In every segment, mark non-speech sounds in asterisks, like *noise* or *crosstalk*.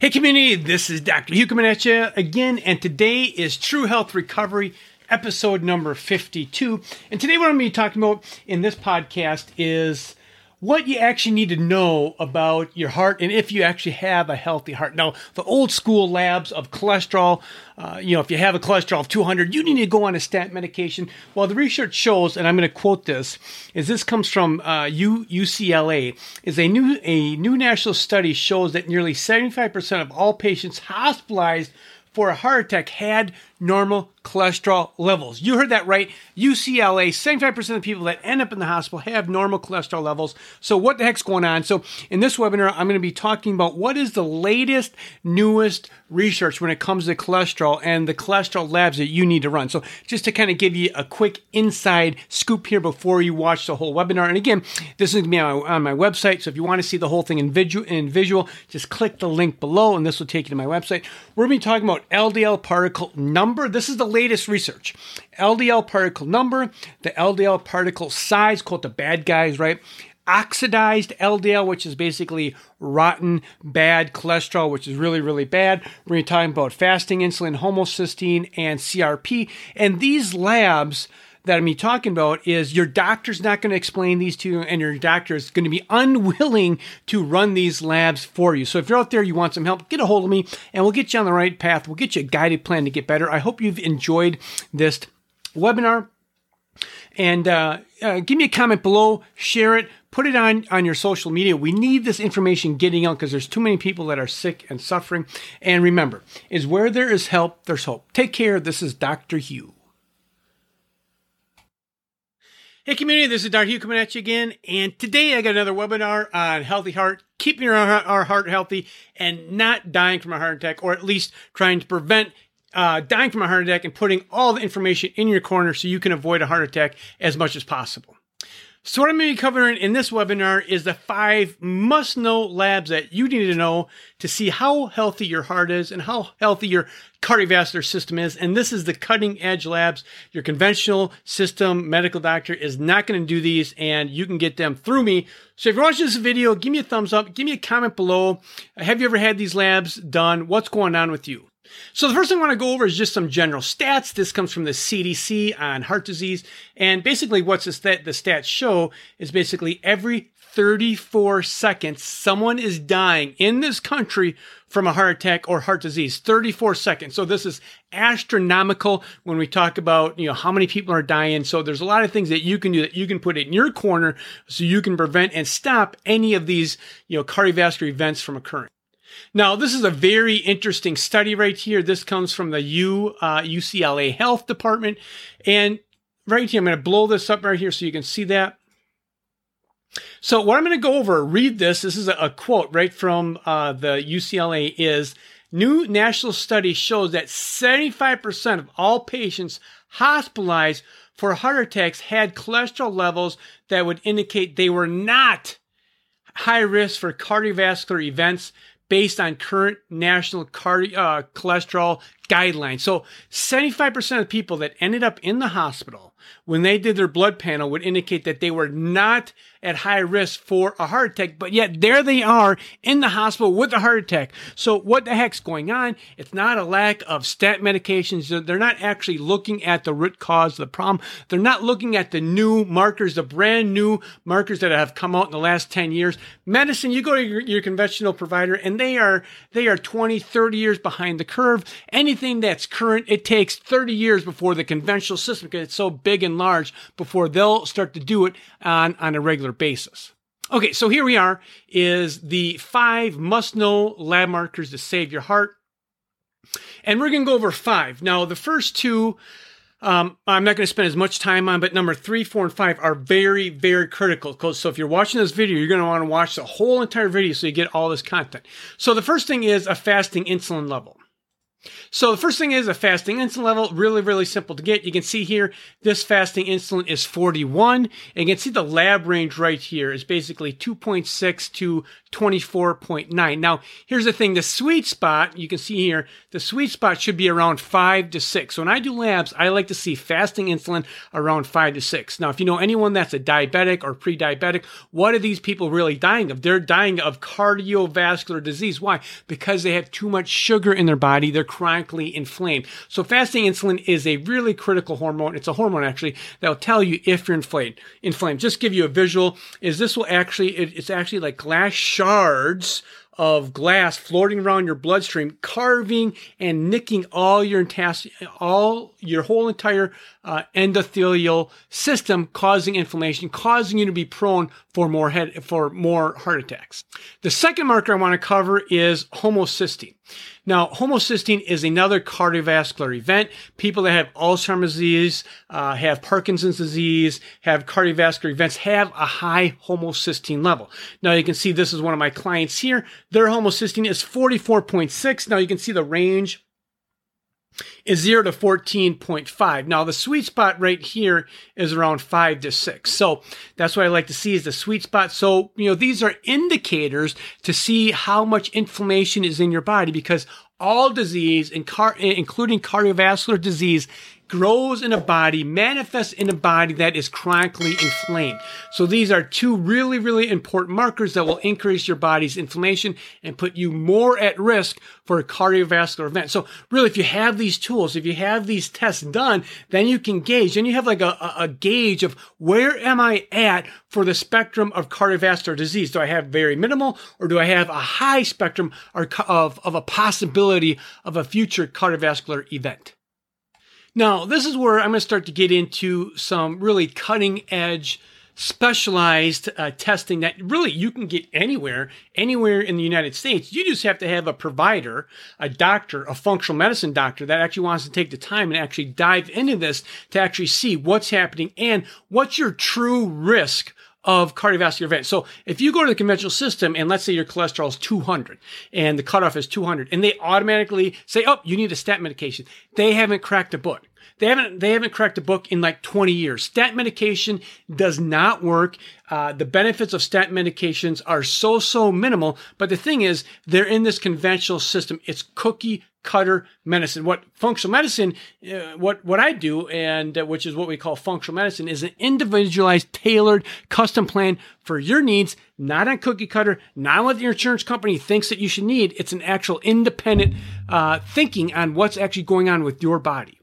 Hey, community, this is Dr. Hugh coming at you again, and today is True Health Recovery, episode number 52. And today, what I'm going to be talking about in this podcast is what you actually need to know about your heart and if you actually have a healthy heart. Now, the old school labs of cholesterol, uh, you know, if you have a cholesterol of 200, you need to go on a stat medication. Well, the research shows, and I'm going to quote this, is this comes from uh, UCLA, is a new a new national study shows that nearly 75% of all patients hospitalized for a heart attack had normal cholesterol levels. You heard that right. UCLA, 75% of people that end up in the hospital have normal cholesterol levels. So, what the heck's going on? So, in this webinar, I'm going to be talking about what is the latest, newest research when it comes to cholesterol and the cholesterol labs that you need to run. So, just to kind of give you a quick inside scoop here before you watch the whole webinar. And again, this is going to be on my, on my website. So, if you want to see the whole thing in in visual, just click the link below and this will take you to my website. We're going to be talking about LDL particle number. This is the latest research. LDL particle number, the LDL particle size, quote the bad guys, right? Oxidized LDL, which is basically rotten, bad cholesterol, which is really, really bad. We're talking about fasting insulin, homocysteine, and CRP. And these labs that I'm talking about is your doctor's not going to explain these to you, and your doctor is going to be unwilling to run these labs for you. So if you're out there, you want some help, get a hold of me, and we'll get you on the right path. We'll get you a guided plan to get better. I hope you've enjoyed this webinar. And uh, uh, give me a comment below, share it, put it on on your social media. We need this information getting out because there's too many people that are sick and suffering. And remember, is where there is help, there's hope. Take care. This is Dr. Hugh. Hey community, this is Dr. Hugh coming at you again, and today I got another webinar on healthy heart, keeping our, our heart healthy, and not dying from a heart attack, or at least trying to prevent uh, dying from a heart attack and putting all the information in your corner so you can avoid a heart attack as much as possible. So, what I'm going to be covering in this webinar is the five must know labs that you need to know to see how healthy your heart is and how healthy your cardiovascular system is. And this is the cutting edge labs. Your conventional system medical doctor is not going to do these, and you can get them through me. So, if you're watching this video, give me a thumbs up, give me a comment below. Have you ever had these labs done? What's going on with you? So the first thing I want to go over is just some general stats. This comes from the CDC on heart disease. And basically what's the, stat, the stats show is basically every 34 seconds, someone is dying in this country from a heart attack or heart disease. 34 seconds. So this is astronomical when we talk about, you know, how many people are dying. So there's a lot of things that you can do that you can put in your corner so you can prevent and stop any of these, you know, cardiovascular events from occurring. Now, this is a very interesting study right here. This comes from the U, uh, UCLA Health Department. And right here, I'm going to blow this up right here so you can see that. So, what I'm going to go over, read this. This is a, a quote right from uh, the UCLA is new national study shows that 75% of all patients hospitalized for heart attacks had cholesterol levels that would indicate they were not high risk for cardiovascular events based on current national cardi- uh, cholesterol guidelines. So 75% of people that ended up in the hospital when they did their blood panel would indicate that they were not at high risk for a heart attack, but yet there they are in the hospital with a heart attack. So what the heck's going on? It's not a lack of stat medications. They're not actually looking at the root cause of the problem. They're not looking at the new markers, the brand new markers that have come out in the last 10 years. Medicine, you go to your, your conventional provider and they are, they are 20, 30 years behind the curve. Anything that's current, it takes 30 years before the conventional system, because it's so big and large, before they'll start to do it on, on a regular regular basis. Okay, so here we are is the five must know lab markers to save your heart. And we're going to go over five. Now, the first two, um, I'm not going to spend as much time on, but number three, four, and five are very, very critical. So if you're watching this video, you're going to want to watch the whole entire video so you get all this content. So the first thing is a fasting insulin level. So the first thing is a fasting insulin level, really, really simple to get. You can see here, this fasting insulin is 41. And you can see the lab range right here is basically 2.6 to 24.9. Now, here's the thing, the sweet spot, you can see here, the sweet spot should be around 5 to 6. So when I do labs, I like to see fasting insulin around 5 to 6. Now, if you know anyone that's a diabetic or pre-diabetic, what are these people really dying of? They're dying of cardiovascular disease. Why? Because they have too much sugar in their body. They're chronically inflamed. So fasting insulin is a really critical hormone. It's a hormone actually that will tell you if you're inflamed. Inflamed. Just give you a visual is this will actually, it, it's actually like glass shards of glass floating around your bloodstream, carving and nicking all your all your whole entire uh, endothelial system, causing inflammation, causing you to be prone for more head for more heart attacks. The second marker I want to cover is homocysteine. Now, homocysteine is another cardiovascular event. People that have Alzheimer's disease, uh, have Parkinson's disease, have cardiovascular events, have a high homocysteine level. Now, you can see this is one of my clients here. Their homocysteine is 44.6. Now, you can see the range is 0 to 14.5. Now, the sweet spot right here is around 5 to 6. So that's what I like to see is the sweet spot. So, you know, these are indicators to see how much inflammation is in your body because all disease, including cardiovascular disease, grows in a body, manifests in a body that is chronically inflamed. So these are two really, really important markers that will increase your body's inflammation and put you more at risk for a cardiovascular event. So really, if you have these tools, if you have these tests done, then you can gauge, and you have like a, a gauge of where am I at for the spectrum of cardiovascular disease? Do I have very minimal or do I have a high spectrum of, of a possibility of a future cardiovascular event? Now, this is where I'm going to start to get into some really cutting edge, specialized uh, testing that really you can get anywhere, anywhere in the United States. You just have to have a provider, a doctor, a functional medicine doctor that actually wants to take the time and actually dive into this to actually see what's happening and what's your true risk of cardiovascular events. So if you go to the conventional system and let's say your cholesterol is 200 and the cutoff is 200 and they automatically say, oh, you need a statin medication. They haven't cracked a book. They haven't they haven't cracked a book in like 20 years. Statin medication does not work. Uh, the benefits of statin medications are so so minimal. But the thing is, they're in this conventional system. It's cookie cutter medicine. What functional medicine, uh, what what I do, and uh, which is what we call functional medicine, is an individualized, tailored, custom plan for your needs. Not on cookie cutter, not what your insurance company thinks that you should need. It's an actual independent uh, thinking on what's actually going on with your body.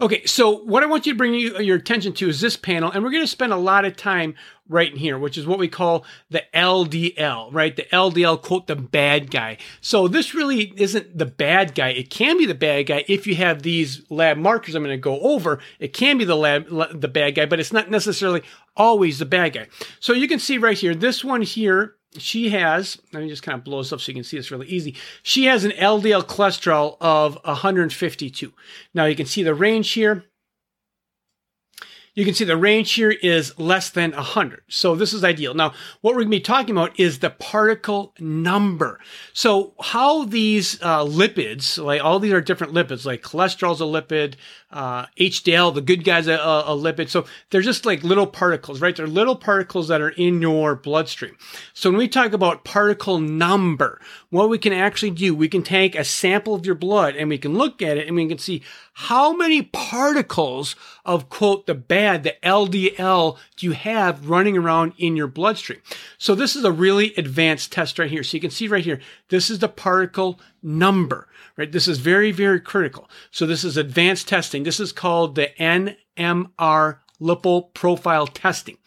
Okay, so what I want you to bring you, your attention to is this panel, and we're going to spend a lot of time right in here, which is what we call the LDL, right? The LDL, quote, the bad guy. So this really isn't the bad guy. It can be the bad guy if you have these lab markers I'm going to go over. It can be the lab, the bad guy, but it's not necessarily always the bad guy. So you can see right here, this one here she has, let me just kind of blow this up so you can see this really easy. She has an LDL cholesterol of 152. Now you can see the range here you can see the range here is less than 100. So this is ideal. Now, what we're going to be talking about is the particle number. So how these uh, lipids, like all these are different lipids, like cholesterol is a lipid, uh, HDL, the good guy's a, a lipid. So they're just like little particles, right? They're little particles that are in your bloodstream. So when we talk about particle number, what we can actually do, we can take a sample of your blood and we can look at it and we can see how many particles of quote the bad, the LDL do you have running around in your bloodstream? So this is a really advanced test right here. So you can see right here, this is the particle number, right? This is very, very critical. So this is advanced testing. This is called the NMR lipid profile testing.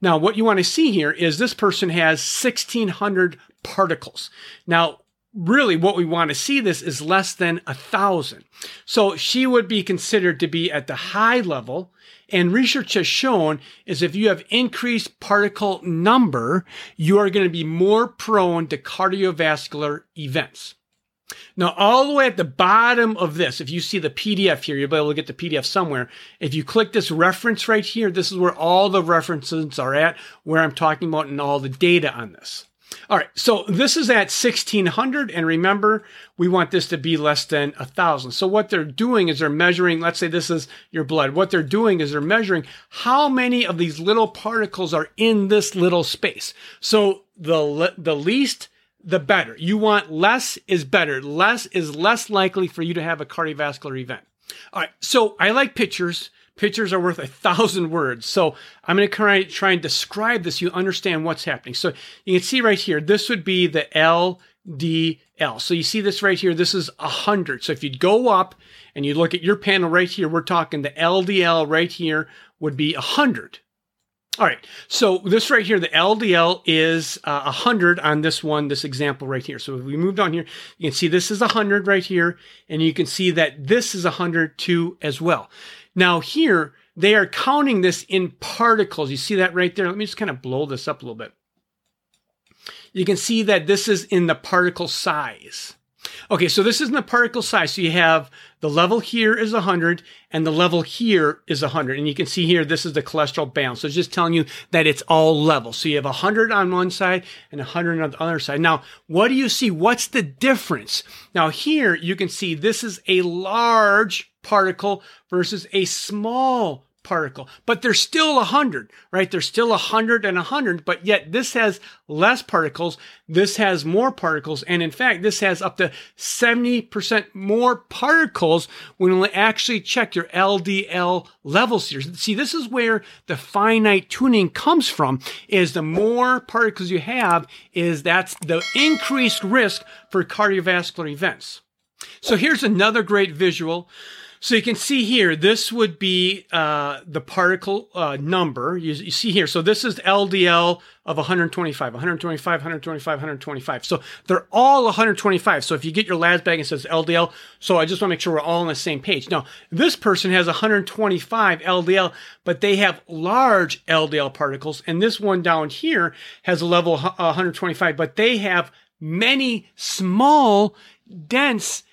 Now, what you want to see here is this person has 1600 particles. Now, really what we want to see this is less than a thousand. So she would be considered to be at the high level. And research has shown is if you have increased particle number, you are going to be more prone to cardiovascular events. Now, all the way at the bottom of this, if you see the PDF here, you'll be able to get the PDF somewhere. If you click this reference right here, this is where all the references are at, where I'm talking about and all the data on this. All right, so this is at 1600, and remember, we want this to be less than a 1,000. So what they're doing is they're measuring, let's say this is your blood. What they're doing is they're measuring how many of these little particles are in this little space. So the, the least, the better. You want less is better. Less is less likely for you to have a cardiovascular event. All right, so I like pictures Pictures are worth a thousand words. So I'm going to try and describe this. You understand what's happening. So you can see right here, this would be the LDL. So you see this right here. This is 100. So if you go up and you look at your panel right here, we're talking the LDL right here would be 100. All right, so this right here, the LDL is uh, 100 on this one, this example right here. So if we moved on here, you can see this is 100 right here, and you can see that this is 100 too as well. Now here, they are counting this in particles. You see that right there? Let me just kind of blow this up a little bit. You can see that this is in the particle size. Okay, so this is in the particle size. So you have the level here is 100 and the level here is 100. And you can see here, this is the cholesterol balance. So it's just telling you that it's all level. So you have 100 on one side and 100 on the other side. Now, what do you see? What's the difference? Now here you can see this is a large particle versus a small particle, but they're still 100, right? They're still 100 and a 100, but yet this has less particles, this has more particles, and in fact, this has up to 70% more particles when we actually check your LDL levels here. See, this is where the finite tuning comes from, is the more particles you have, is that's the increased risk for cardiovascular events. So here's another great visual. So you can see here, this would be uh, the particle uh, number. You, you, see here, so this is LDL of 125, 125, 125, 125. So they're all 125. So if you get your labs bag and says LDL, so I just want to make sure we're all on the same page. Now, this person has 125 LDL, but they have large LDL particles. And this one down here has a level 125, but they have many small, dense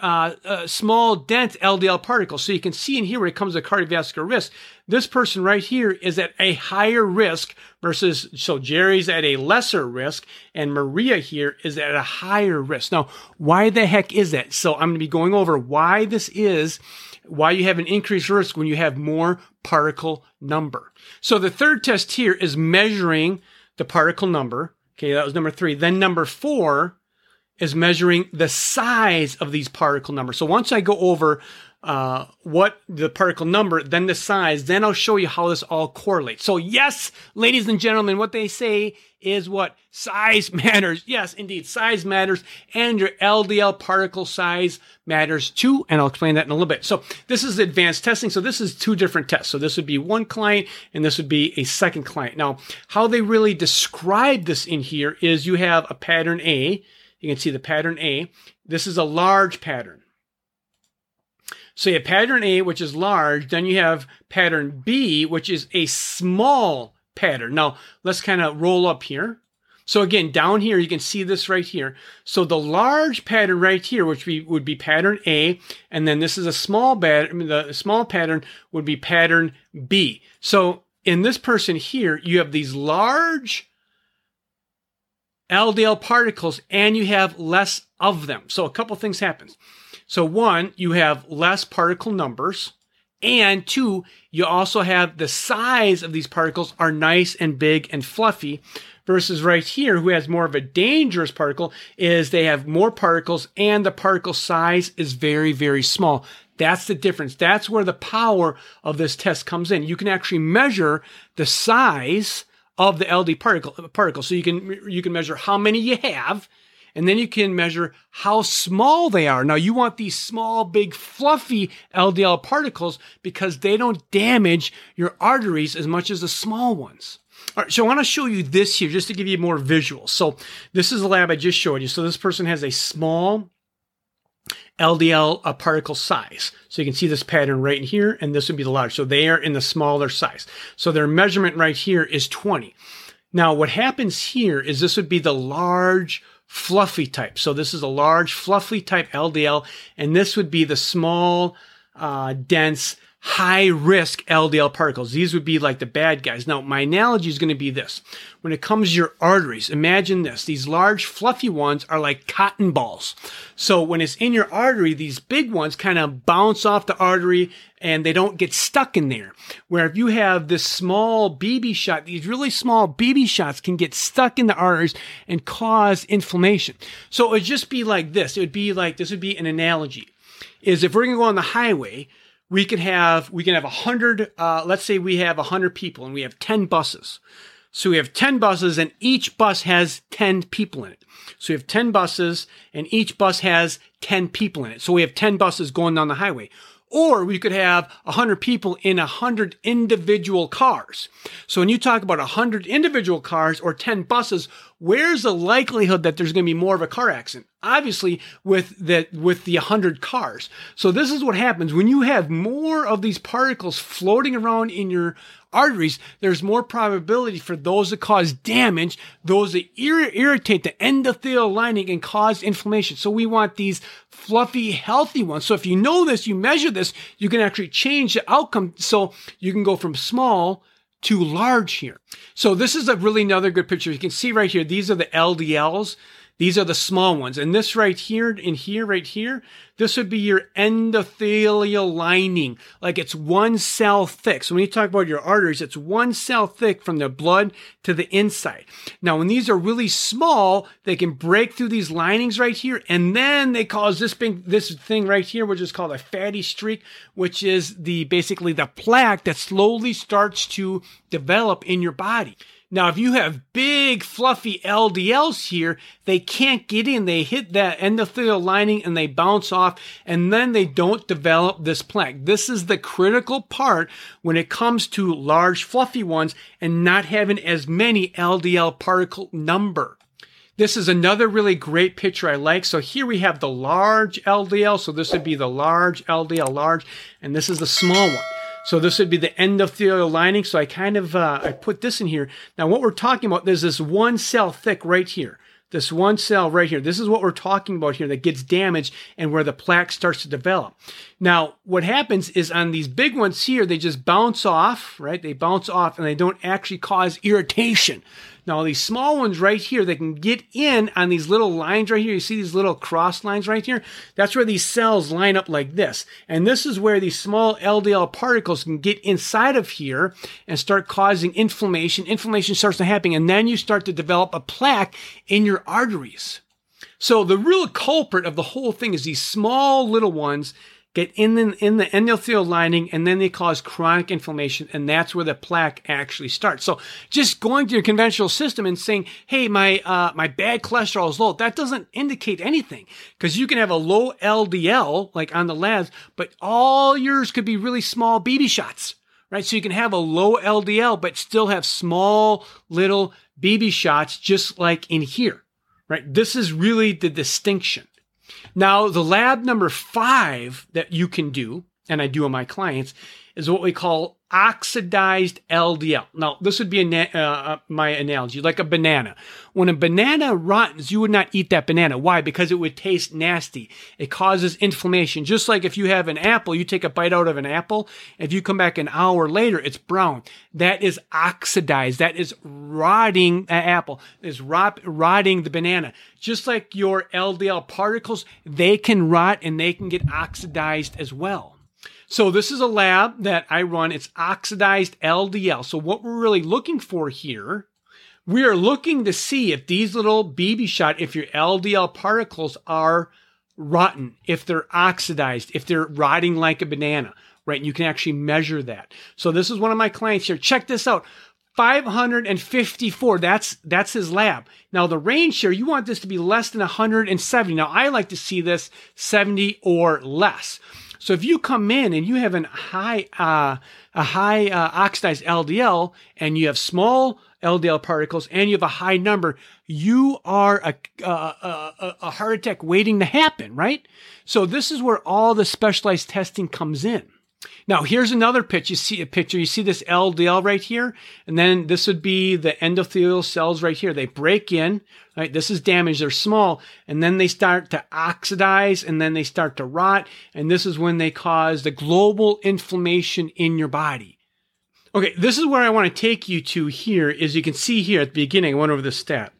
uh, small, dense LDL particles. So you can see in here when it comes to cardiovascular risk, this person right here is at a higher risk versus, so Jerry's at a lesser risk and Maria here is at a higher risk. Now, why the heck is that? So I'm going to be going over why this is, why you have an increased risk when you have more particle number. So the third test here is measuring the particle number. Okay, that was number three. Then number four is measuring the size of these particle numbers. So once I go over uh, what the particle number, then the size, then I'll show you how this all correlates. So yes, ladies and gentlemen, what they say is what size *laughs* matters. Yes, indeed, size matters, and your LDL particle size matters too. And I'll explain that in a little bit. So this is advanced testing. So this is two different tests. So this would be one client, and this would be a second client. Now, how they really describe this in here is you have a pattern A you can see the pattern A. This is a large pattern. So you have pattern A, which is large. Then you have pattern B, which is a small pattern. Now, let's kind of roll up here. So again, down here, you can see this right here. So the large pattern right here, which be, would be pattern A, and then this is a small pattern, the small pattern would be pattern B. So in this person here, you have these large LDL particles and you have less of them. So a couple things happen. So one, you have less particle numbers. And two, you also have the size of these particles are nice and big and fluffy versus right here, who has more of a dangerous particle, is they have more particles and the particle size is very, very small. That's the difference. That's where the power of this test comes in. You can actually measure the size of the LD particle, particle. So you can you can measure how many you have, and then you can measure how small they are. Now you want these small, big, fluffy LDL particles because they don't damage your arteries as much as the small ones. All right, so I want to show you this here just to give you more visuals. So this is the lab I just showed you. So this person has a small LDL a particle size. So you can see this pattern right in here, and this would be the large. So they are in the smaller size. So their measurement right here is 20. Now what happens here is this would be the large fluffy type. So this is a large fluffy type LDL, and this would be the small uh, dense, high risk LDL particles. These would be like the bad guys. Now, my analogy is going to be this. When it comes to your arteries, imagine this. These large, fluffy ones are like cotton balls. So when it's in your artery, these big ones kind of bounce off the artery and they don't get stuck in there. Where if you have this small BB shot, these really small BB shots can get stuck in the arteries and cause inflammation. So it would just be like this. It would be like, this would be an analogy. Is if we're going to go on the highway, we can have we can have a hundred. Uh, let's say we have a hundred people and we have ten buses. So we have ten buses and each bus has ten people in it. So we have ten buses and each bus has ten people in it. So we have ten buses going down the highway. Or we could have 100 people in 100 individual cars. So when you talk about 100 individual cars or 10 buses, where's the likelihood that there's going to be more of a car accident? Obviously, with the, with the 100 cars. So this is what happens when you have more of these particles floating around in your arteries, there's more probability for those that cause damage, those that ir- irritate the endothelial lining and cause inflammation. So we want these fluffy, healthy ones. So if you know this, you measure this, you can actually change the outcome. So you can go from small to large here. So this is a really another good picture. You can see right here, these are the LDLs. These are the small ones. And this right here and here, right here, this would be your endothelial lining. Like it's one cell thick. So when you talk about your arteries, it's one cell thick from the blood to the inside. Now, when these are really small, they can break through these linings right here. And then they cause this big, this thing right here, which is called a fatty streak, which is the basically the plaque that slowly starts to develop in your body. Now, if you have big, fluffy LDLs here, they can't get in. They hit that endothelial lining and they bounce off, and then they don't develop this plaque. This is the critical part when it comes to large, fluffy ones and not having as many LDL particle number. This is another really great picture I like. So here we have the large LDL. So this would be the large LDL, large, and this is the small one. So this would be the endothelial lining. So I kind of, uh, I put this in here. Now what we're talking about, there's this one cell thick right here. This one cell right here. This is what we're talking about here that gets damaged and where the plaque starts to develop. Now, what happens is on these big ones here, they just bounce off, right? They bounce off and they don't actually cause irritation. Now, these small ones right here, they can get in on these little lines right here. You see these little cross lines right here? That's where these cells line up like this. And this is where these small LDL particles can get inside of here and start causing inflammation. Inflammation starts to happen, and then you start to develop a plaque in your arteries. So the real culprit of the whole thing is these small little ones get in the, in the endothelial lining and then they cause chronic inflammation and that's where the plaque actually starts. So just going to your conventional system and saying, "Hey, my uh, my bad cholesterol is low," that doesn't indicate anything because you can have a low LDL like on the labs, but all yours could be really small BB shots. Right? So you can have a low LDL but still have small little BB shots just like in here. Right? This is really the distinction. Now, the lab number five that you can do, and I do on my clients, is what we call oxidized LDL. Now, this would be a, uh, uh, my analogy, like a banana. When a banana rottens, you would not eat that banana. Why? Because it would taste nasty. It causes inflammation. Just like if you have an apple, you take a bite out of an apple. If you come back an hour later, it's brown. That is oxidized. That is rotting the apple. Is rot, rotting the banana. Just like your LDL particles, they can rot and they can get oxidized as well. So this is a lab that I run. It's oxidized LDL. So what we're really looking for here, we are looking to see if these little BB shot, if your LDL particles are rotten, if they're oxidized, if they're rotting like a banana, right? You can actually measure that. So this is one of my clients here. Check this out. 554. That's that's his lab. Now the range here, you want this to be less than 170. Now I like to see this 70 or less. So if you come in and you have an high, uh, a high uh, oxidized LDL and you have small LDL particles and you have a high number, you are a, a, a heart attack waiting to happen, right? So this is where all the specialized testing comes in. Now, here's another pitch. You see a picture. You see this LDL right here, and then this would be the endothelial cells right here. They break in, right? This is damage. They're small, and then they start to oxidize, and then they start to rot, and this is when they cause the global inflammation in your body. Okay, this is where I want to take you to here. Is you can see here at the beginning, I went over the stat.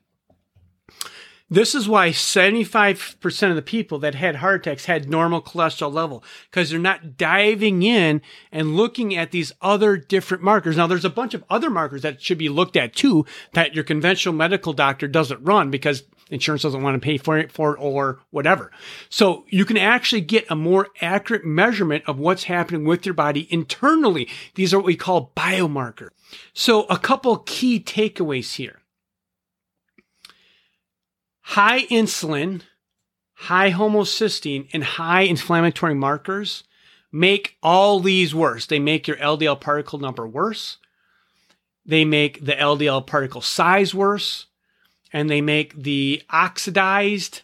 This is why 75% of the people that had heart attacks had normal cholesterol level because they're not diving in and looking at these other different markers. Now, there's a bunch of other markers that should be looked at too that your conventional medical doctor doesn't run because insurance doesn't want to pay for it, for it or whatever. So you can actually get a more accurate measurement of what's happening with your body internally. These are what we call biomarker. So a couple key takeaways here high insulin, high homocysteine, and high inflammatory markers make all these worse. They make your LDL particle number worse. They make the LDL particle size worse. And they make the oxidized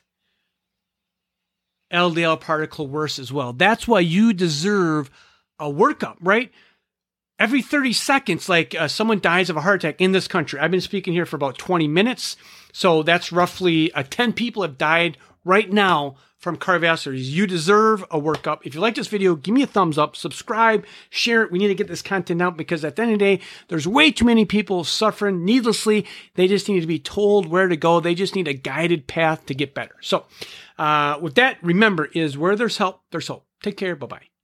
LDL particle worse as well. That's why you deserve a workup, right? every 30 seconds, like uh, someone dies of a heart attack in this country. I've been speaking here for about 20 minutes. So that's roughly uh, 10 people have died right now from cardiovascular disease. You deserve a workup. If you like this video, give me a thumbs up, subscribe, share it. We need to get this content out because at the end of the day, there's way too many people suffering needlessly. They just need to be told where to go. They just need a guided path to get better. So, uh, with that, remember is where there's help, there's hope. Take care. Bye bye.